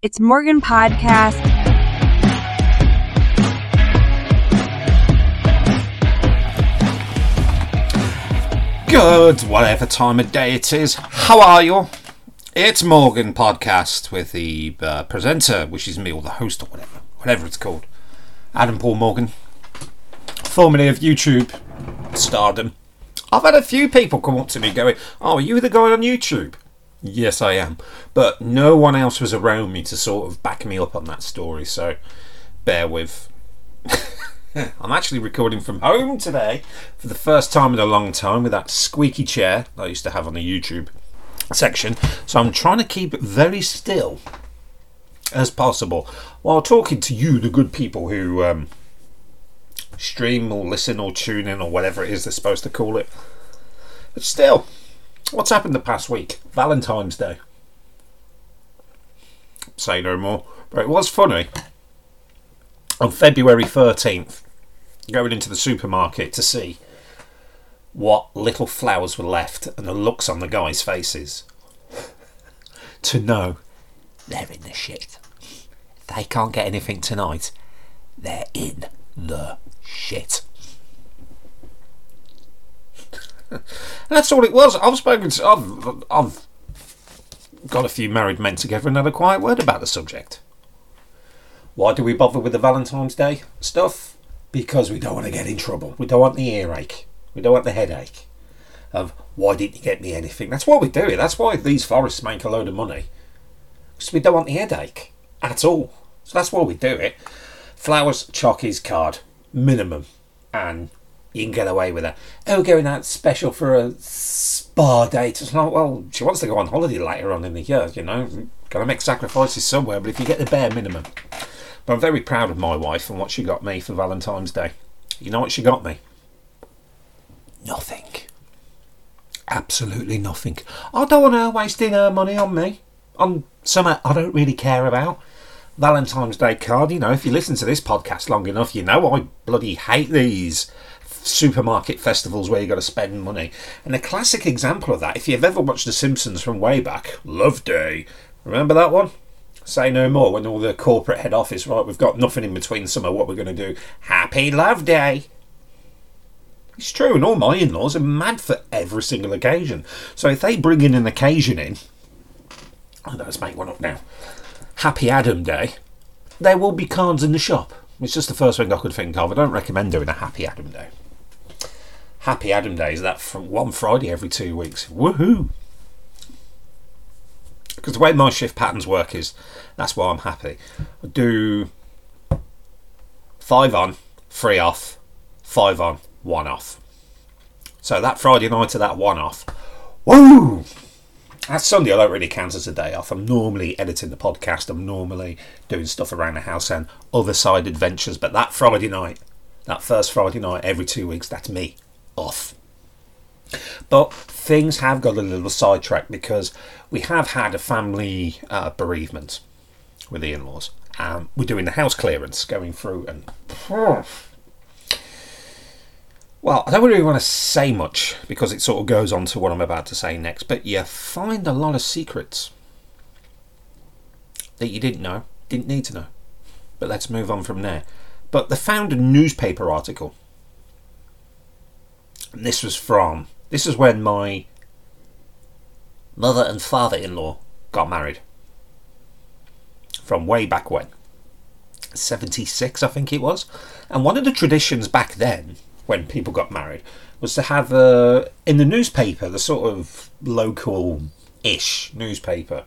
It's Morgan Podcast. Good, whatever time of day it is. How are you? It's Morgan Podcast with the uh, presenter, which is me, or the host, or whatever, whatever it's called. Adam Paul Morgan, formerly of YouTube stardom. I've had a few people come up to me going, "Oh, are you the guy on YouTube?" Yes, I am, but no one else was around me to sort of back me up on that story. So, bear with. I'm actually recording from home today for the first time in a long time with that squeaky chair that I used to have on the YouTube section. So I'm trying to keep it very still as possible while talking to you, the good people who um, stream or listen or tune in or whatever it is they're supposed to call it. But still, what's happened the past week? Valentine's Day. Say no more. But it was funny. On February 13th, going into the supermarket to see what little flowers were left and the looks on the guys' faces to know they're in the shit. They can't get anything tonight, they're in the shit. and that's all it was. I've spoken to, I've, I've got a few married men together and had a quiet word about the subject. Why do we bother with the Valentine's Day stuff? Because we don't want to get in trouble. We don't want the earache. We don't want the headache of why didn't you get me anything? That's why we do it. That's why these forests make a load of money. Because we don't want the headache at all. So that's why we do it. Flowers, chockies, card, minimum. And you can get away with that. Oh, going out special for a spa date. It's like, well, she wants to go on holiday later on in the year, you know. Got to make sacrifices somewhere, but if you get the bare minimum. But I'm very proud of my wife and what she got me for Valentine's Day. You know what she got me? Nothing. Absolutely nothing. I don't want her wasting her money on me. On something I don't really care about. Valentine's Day card, you know, if you listen to this podcast long enough, you know I bloody hate these supermarket festivals where you've got to spend money. And a classic example of that, if you've ever watched The Simpsons from way back, Love Day. Remember that one? Say no more when all the corporate head office, right, we've got nothing in between summer, what we're going to do. Happy Love Day. It's true, and all my in laws are mad for every single occasion. So if they bring in an occasion in, oh, let's make one up now. Happy Adam Day, there will be cards in the shop. It's just the first thing I could think of. I don't recommend doing a Happy Adam Day. Happy Adam Days, that from one Friday every two weeks. Woohoo! Because the way my shift patterns work is that's why I'm happy. I do five on, three off, five on, one off. So that Friday night to that one off, woo! That Sunday I don't really count as a day off. I'm normally editing the podcast. I'm normally doing stuff around the house and other side adventures. But that Friday night, that first Friday night every two weeks, that's me off. But things have got a little sidetracked because we have had a family uh, bereavement with the in-laws. Um, we're doing the house clearance, going through and. Well, I don't really want to say much because it sort of goes on to what I'm about to say next, but you find a lot of secrets that you didn't know, didn't need to know. But let's move on from there. But they found a newspaper article. And this was from, this is when my mother and father in law got married. From way back when. 76, I think it was. And one of the traditions back then when people got married was to have uh, in the newspaper, the sort of local ish newspaper.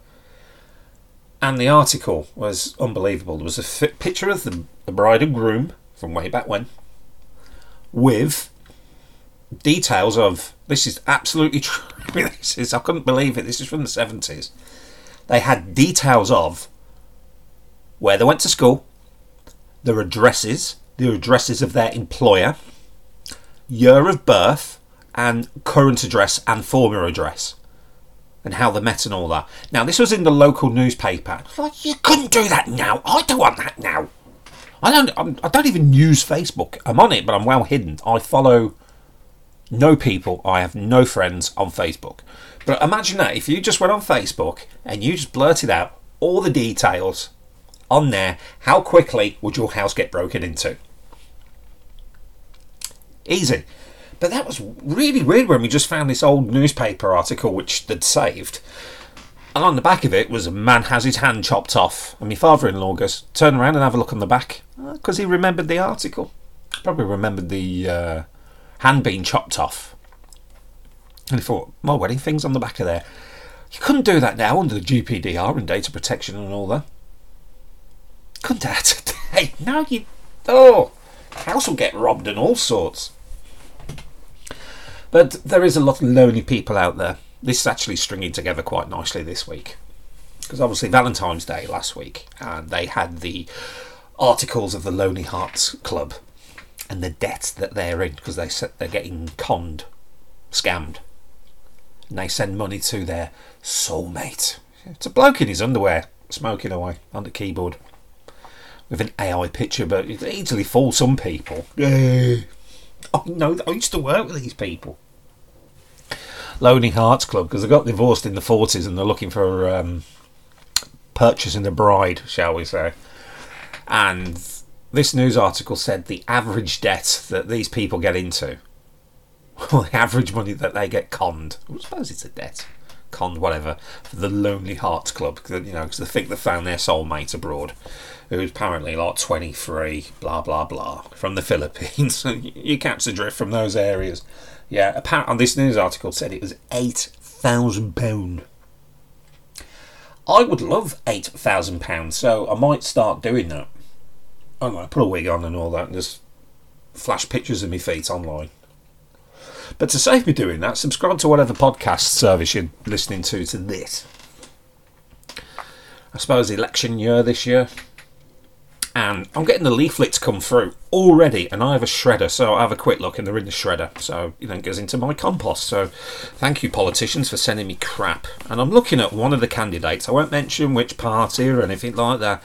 And the article was unbelievable. There was a f- picture of the, the bride and groom from way back when with details of this is absolutely true. this is I couldn't believe it. This is from the seventies. They had details of where they went to school, their addresses, the addresses of their employer, year of birth, and current address and former address, and how they met and all that. Now, this was in the local newspaper. Like, you couldn't do that now. I don't want that now. I don't. I'm, I don't even use Facebook. I'm on it, but I'm well hidden. I follow no people. I have no friends on Facebook. But imagine that if you just went on Facebook and you just blurted out, all the details on there. How quickly would your house get broken into? Easy. But that was really weird when we just found this old newspaper article which they'd saved. And on the back of it was a man has his hand chopped off. And my father in law goes, turn around and have a look on the back. Because he remembered the article. Probably remembered the uh, hand being chopped off. And he thought, my wedding thing's on the back of there. You couldn't do that now under the GPDR and data protection and all that. Couldn't do that today. Now you. Oh! House will get robbed and all sorts. But there is a lot of lonely people out there. This is actually stringing together quite nicely this week. Because obviously Valentine's Day last week, and they had the articles of the Lonely Hearts Club and the debt that they're in because they they're getting conned, scammed. And they send money to their soulmate. It's a bloke in his underwear, smoking away on the keyboard. With an AI picture, but it easily fools some people. I know, I used to work with these people. Lonely Hearts Club, because they got divorced in the 40s and they're looking for um, purchasing a bride, shall we say. And this news article said the average debt that these people get into, well, the average money that they get conned, I suppose it's a debt, conned, whatever, for the Lonely Hearts Club, you know, because they think they found their soulmate abroad, who's apparently like 23, blah, blah, blah, from the Philippines. you catch the drift from those areas. Yeah, apparently, this news article said it was £8,000. I would love £8,000, so I might start doing that. I don't know, put a wig on and all that and just flash pictures of my feet online. But to save me doing that, subscribe to whatever podcast service you're listening to to this. I suppose election year this year. And I'm getting the leaflets come through already, and I have a shredder, so I have a quick look, and they're in the shredder. So you know, it goes into my compost. So thank you, politicians, for sending me crap. And I'm looking at one of the candidates. I won't mention which party or anything like that.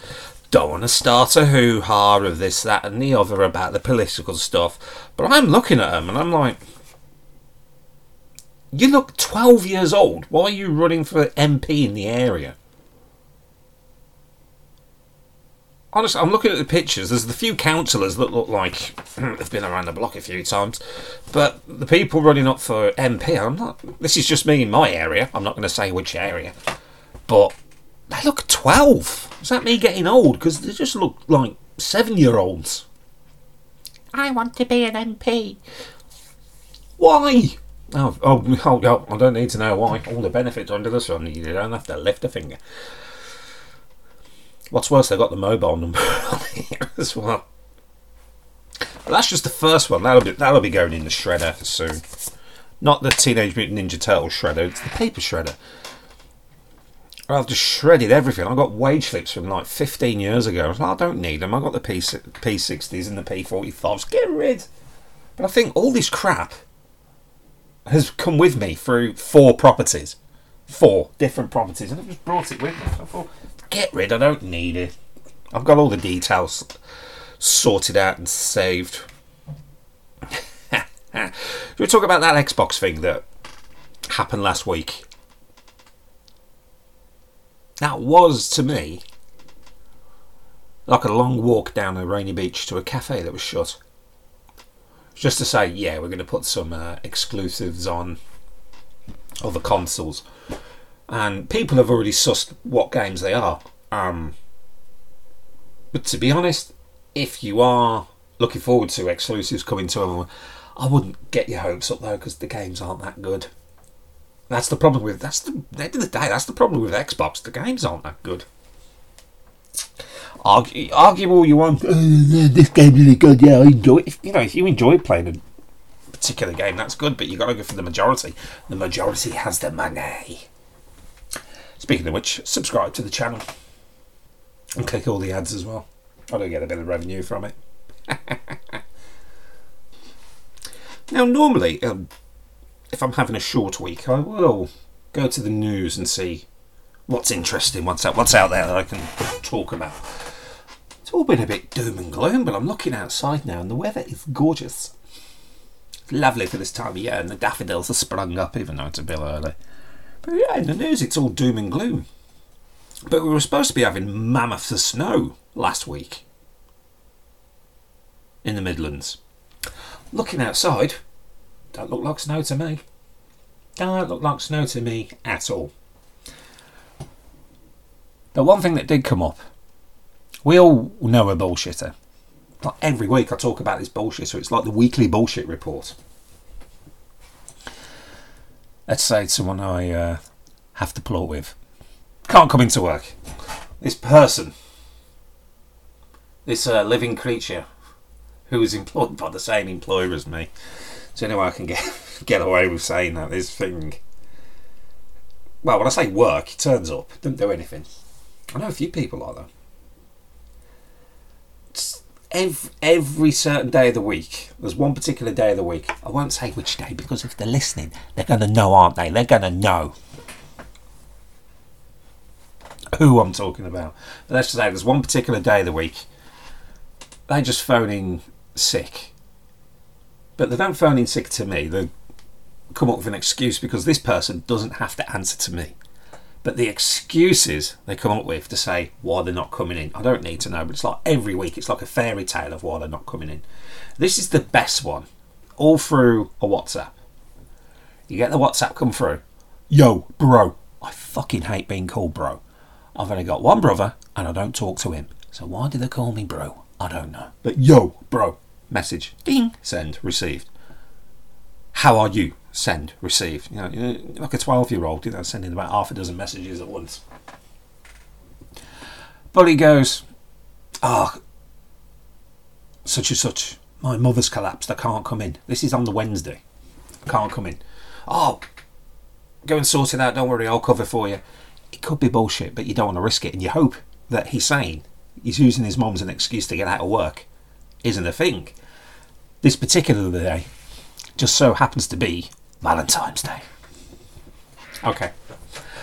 Don't want to start a hoo ha of this, that, and the other about the political stuff. But I'm looking at them, and I'm like, you look 12 years old. Why are you running for MP in the area? Honestly, I'm looking at the pictures. There's the few councillors that look like they've been around the block a few times, but the people running up for MP, I'm not. This is just me in my area. I'm not going to say which area, but they look 12. Is that me getting old? Because they just look like seven-year-olds. I want to be an MP. Why? Oh, oh, oh, oh, I don't need to know why. All the benefits under the sun. You don't have to lift a finger. What's worse, they've got the mobile number on here as well. But that's just the first one. That'll be that'll be going in the shredder soon. Not the Teenage Mutant Ninja Turtle shredder. It's the paper shredder. I've just shredded everything. I got wage slips from like 15 years ago. I, like, I don't need them. I got the P P60s and the P45s. Get rid. But I think all this crap has come with me through four properties, four different properties, and I've just brought it with me. I thought get rid. I don't need it. I've got all the details sorted out and saved. Should we talk about that Xbox thing that happened last week? That was to me like a long walk down a rainy beach to a cafe that was shut. Just to say, yeah, we're going to put some uh, exclusives on other consoles and people have already sussed what games they are. Um, but to be honest, if you are looking forward to exclusives coming to everyone, I wouldn't get your hopes up though because the games aren't that good. That's the problem with that's the, end of the day. That's the problem with Xbox. The games aren't that good. Argue, argue all you want. Uh, this game's really good. Yeah, I enjoy it. You know, if you enjoy playing a particular game, that's good. But you got to go for the majority. The majority has the money. Speaking of which, subscribe to the channel and click all the ads as well. I do get a bit of revenue from it. now, normally, um, if I'm having a short week, I will go to the news and see what's interesting, what's out, what's out there that I can talk about. It's all been a bit doom and gloom, but I'm looking outside now and the weather is gorgeous. It's lovely for this time of year, and the daffodils are sprung up, even though it's a bit early. But yeah, in the news, it's all doom and gloom. But we were supposed to be having mammoths of snow last week in the Midlands. Looking outside, don't look like snow to me. Don't look like snow to me at all. The one thing that did come up, we all know a bullshitter. Like every week I talk about this bullshitter. It's like the weekly bullshit report. Let's say it's someone I uh, have to up with. Can't come into work. This person, this uh, living creature, who is employed by the same employer as me. So anyway, I can get get away with saying that this thing. Well, when I say work, he turns up, doesn't do anything. I know a few people like that. It's every, every certain day of the week, there's one particular day of the week. I won't say which day because if they're listening, they're going to know, aren't they? They're going to know who I'm talking about. But let's just say there's one particular day of the week. They just phone in sick. But they don't phone in sick to me. They come up with an excuse because this person doesn't have to answer to me. But the excuses they come up with to say why they're not coming in, I don't need to know. But it's like every week, it's like a fairy tale of why they're not coming in. This is the best one, all through a WhatsApp. You get the WhatsApp come through. Yo, bro. I fucking hate being called bro. I've only got one brother and I don't talk to him. So why do they call me bro? I don't know. But yo, bro. Message. Ding. Send. Received. How are you? Send. Received. You know, like a 12 year old, you know, sending about half a dozen messages at once. He goes, Ah, such and such. My mother's collapsed. I can't come in. This is on the Wednesday. I can't come in. Oh, go and sort it out. Don't worry, I'll cover for you. It could be bullshit, but you don't want to risk it. And you hope that he's saying he's using his mum as an excuse to get out of work isn't a thing. This particular day just so happens to be Valentine's Day. Okay.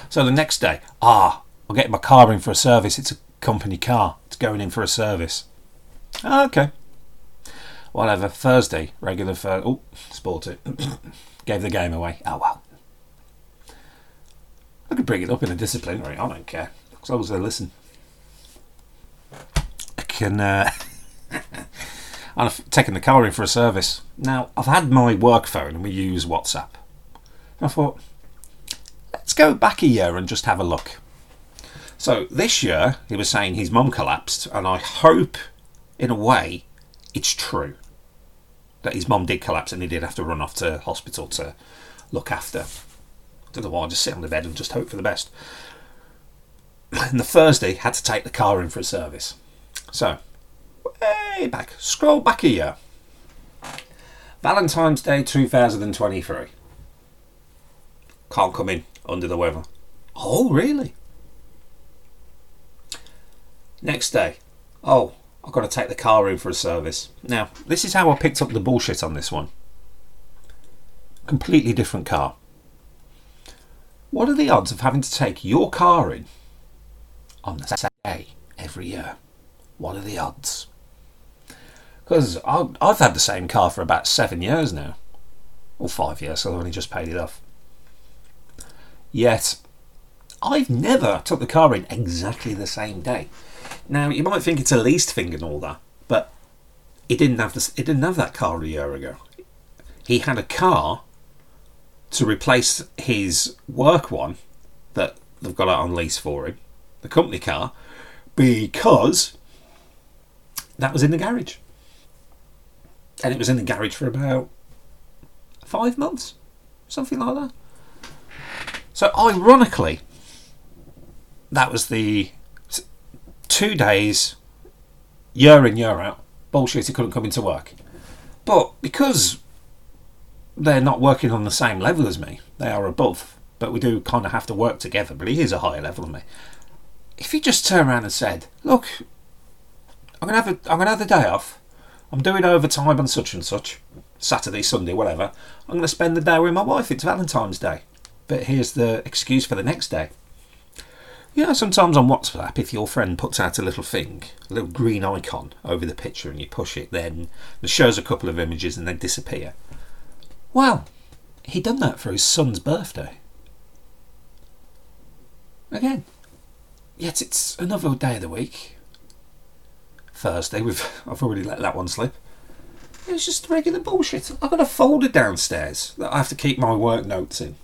So the next day, ah, I'll get my car in for a service. It's a company car. It's going in for a service. Ah, okay. Whatever. Thursday, regular Thursday. Oh, sport it. Gave the game away. Oh well. I could bring it up in a disciplinary. I don't care. As long as they listen. I can. Uh, I've taken the car in for a service. Now, I've had my work phone and we use WhatsApp. I thought, let's go back a year and just have a look. So this year, he was saying his mum collapsed, and I hope, in a way, it's true that his mum did collapse and he did have to run off to hospital to look after. I don't know why, I just sit on the bed and just hope for the best. And the Thursday, had to take the car in for a service. So, way back, scroll back a year. Valentine's Day 2023. Can't come in under the weather. Oh, really? Next day. Oh, I've got to take the car in for a service. Now, this is how I picked up the bullshit on this one. Completely different car. What are the odds of having to take your car in on the same day every year? What are the odds? Because I've had the same car for about seven years now. Or five years, so I've only just paid it off. Yet, I've never took the car in exactly the same day. Now, you might think it's a leased thing and all that, but he didn't have this. He didn't have that car a year ago. He had a car to replace his work one that they've got out on lease for him, the company car, because that was in the garage. And it was in the garage for about five months, something like that. So, ironically, that was the two days, year in, year out, bullshit, he couldn't come into work. But because they're not working on the same level as me, they are above, but we do kind of have to work together, but he is a higher level than me. If he just turned around and said, Look, I'm gonna have a I'm gonna have the day off. I'm doing overtime on such and such, Saturday, Sunday, whatever. I'm gonna spend the day with my wife. It's Valentine's Day. But here's the excuse for the next day. You know, sometimes on WhatsApp, if your friend puts out a little thing, a little green icon over the picture, and you push it, then it shows a couple of images and they disappear. Well, he done that for his son's birthday. Again, Yet it's another day of the week. Thursday, we've I've already let that one slip. It's just regular bullshit. I've got a folder downstairs that I have to keep my work notes in.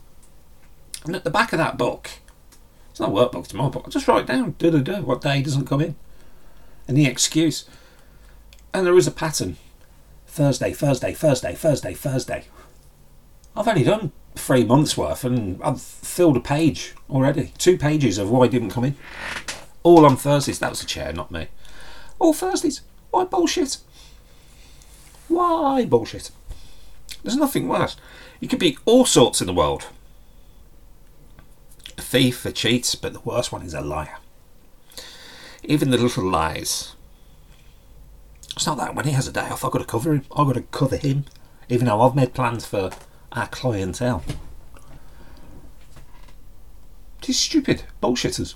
And at the back of that book, it's not a workbook, it's my book. I just write down, do do do, what day doesn't come in. The excuse. And there is a pattern. Thursday, Thursday, Thursday, Thursday, Thursday. I've only done three months worth and I've filled a page already. Two pages of why it didn't come in. All on Thursdays. That was the chair, not me. Oh, all Thursdays. Why bullshit? Why bullshit? There's nothing worse. You could be all sorts in the world. A thief, a cheat, but the worst one is a liar. Even the little lies. It's not that when he has a day off, I've got to cover him. I've got to cover him. Even though I've made plans for our clientele. These stupid bullshitters.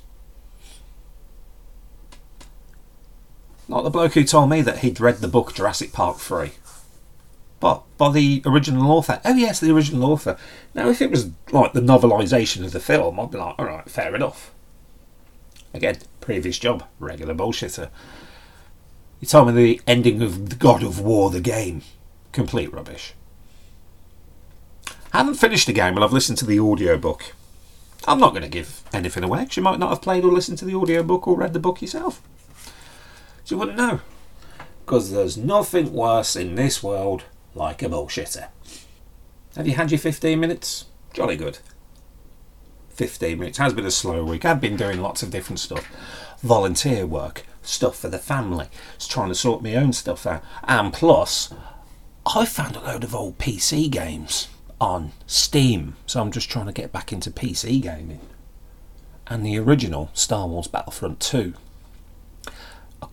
Like the bloke who told me that he'd read the book Jurassic Park 3. But by the original author. Oh yes, the original author. Now if it was like the novelisation of the film, I'd be like, alright, fair enough. Again, previous job, regular bullshitter. He told me the ending of the God of War the game. Complete rubbish. I haven't finished the game and I've listened to the audiobook. I'm not going to give anything away because you might not have played or listened to the audiobook or read the book yourself. You wouldn't know. Because there's nothing worse in this world like a bullshitter. Have you had your 15 minutes? Jolly good. 15 minutes. Has been a slow week. I've been doing lots of different stuff. Volunteer work, stuff for the family, just trying to sort my own stuff out. And plus, I found a load of old PC games on Steam, so I'm just trying to get back into PC gaming. And the original Star Wars Battlefront 2.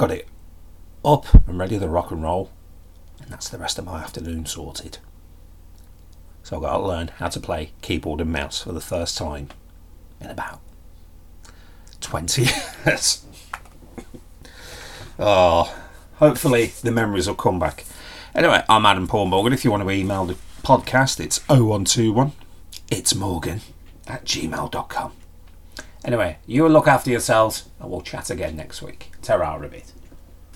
Got it up and ready to rock and roll, and that's the rest of my afternoon sorted. So I've got to learn how to play keyboard and mouse for the first time in about 20 years. oh, hopefully the memories will come back. Anyway, I'm Adam Paul Morgan. If you want to email the podcast, it's 0121 it's Morgan at gmail.com. Anyway, you look after yourselves and we'll chat again next week. Ta-ra a bit.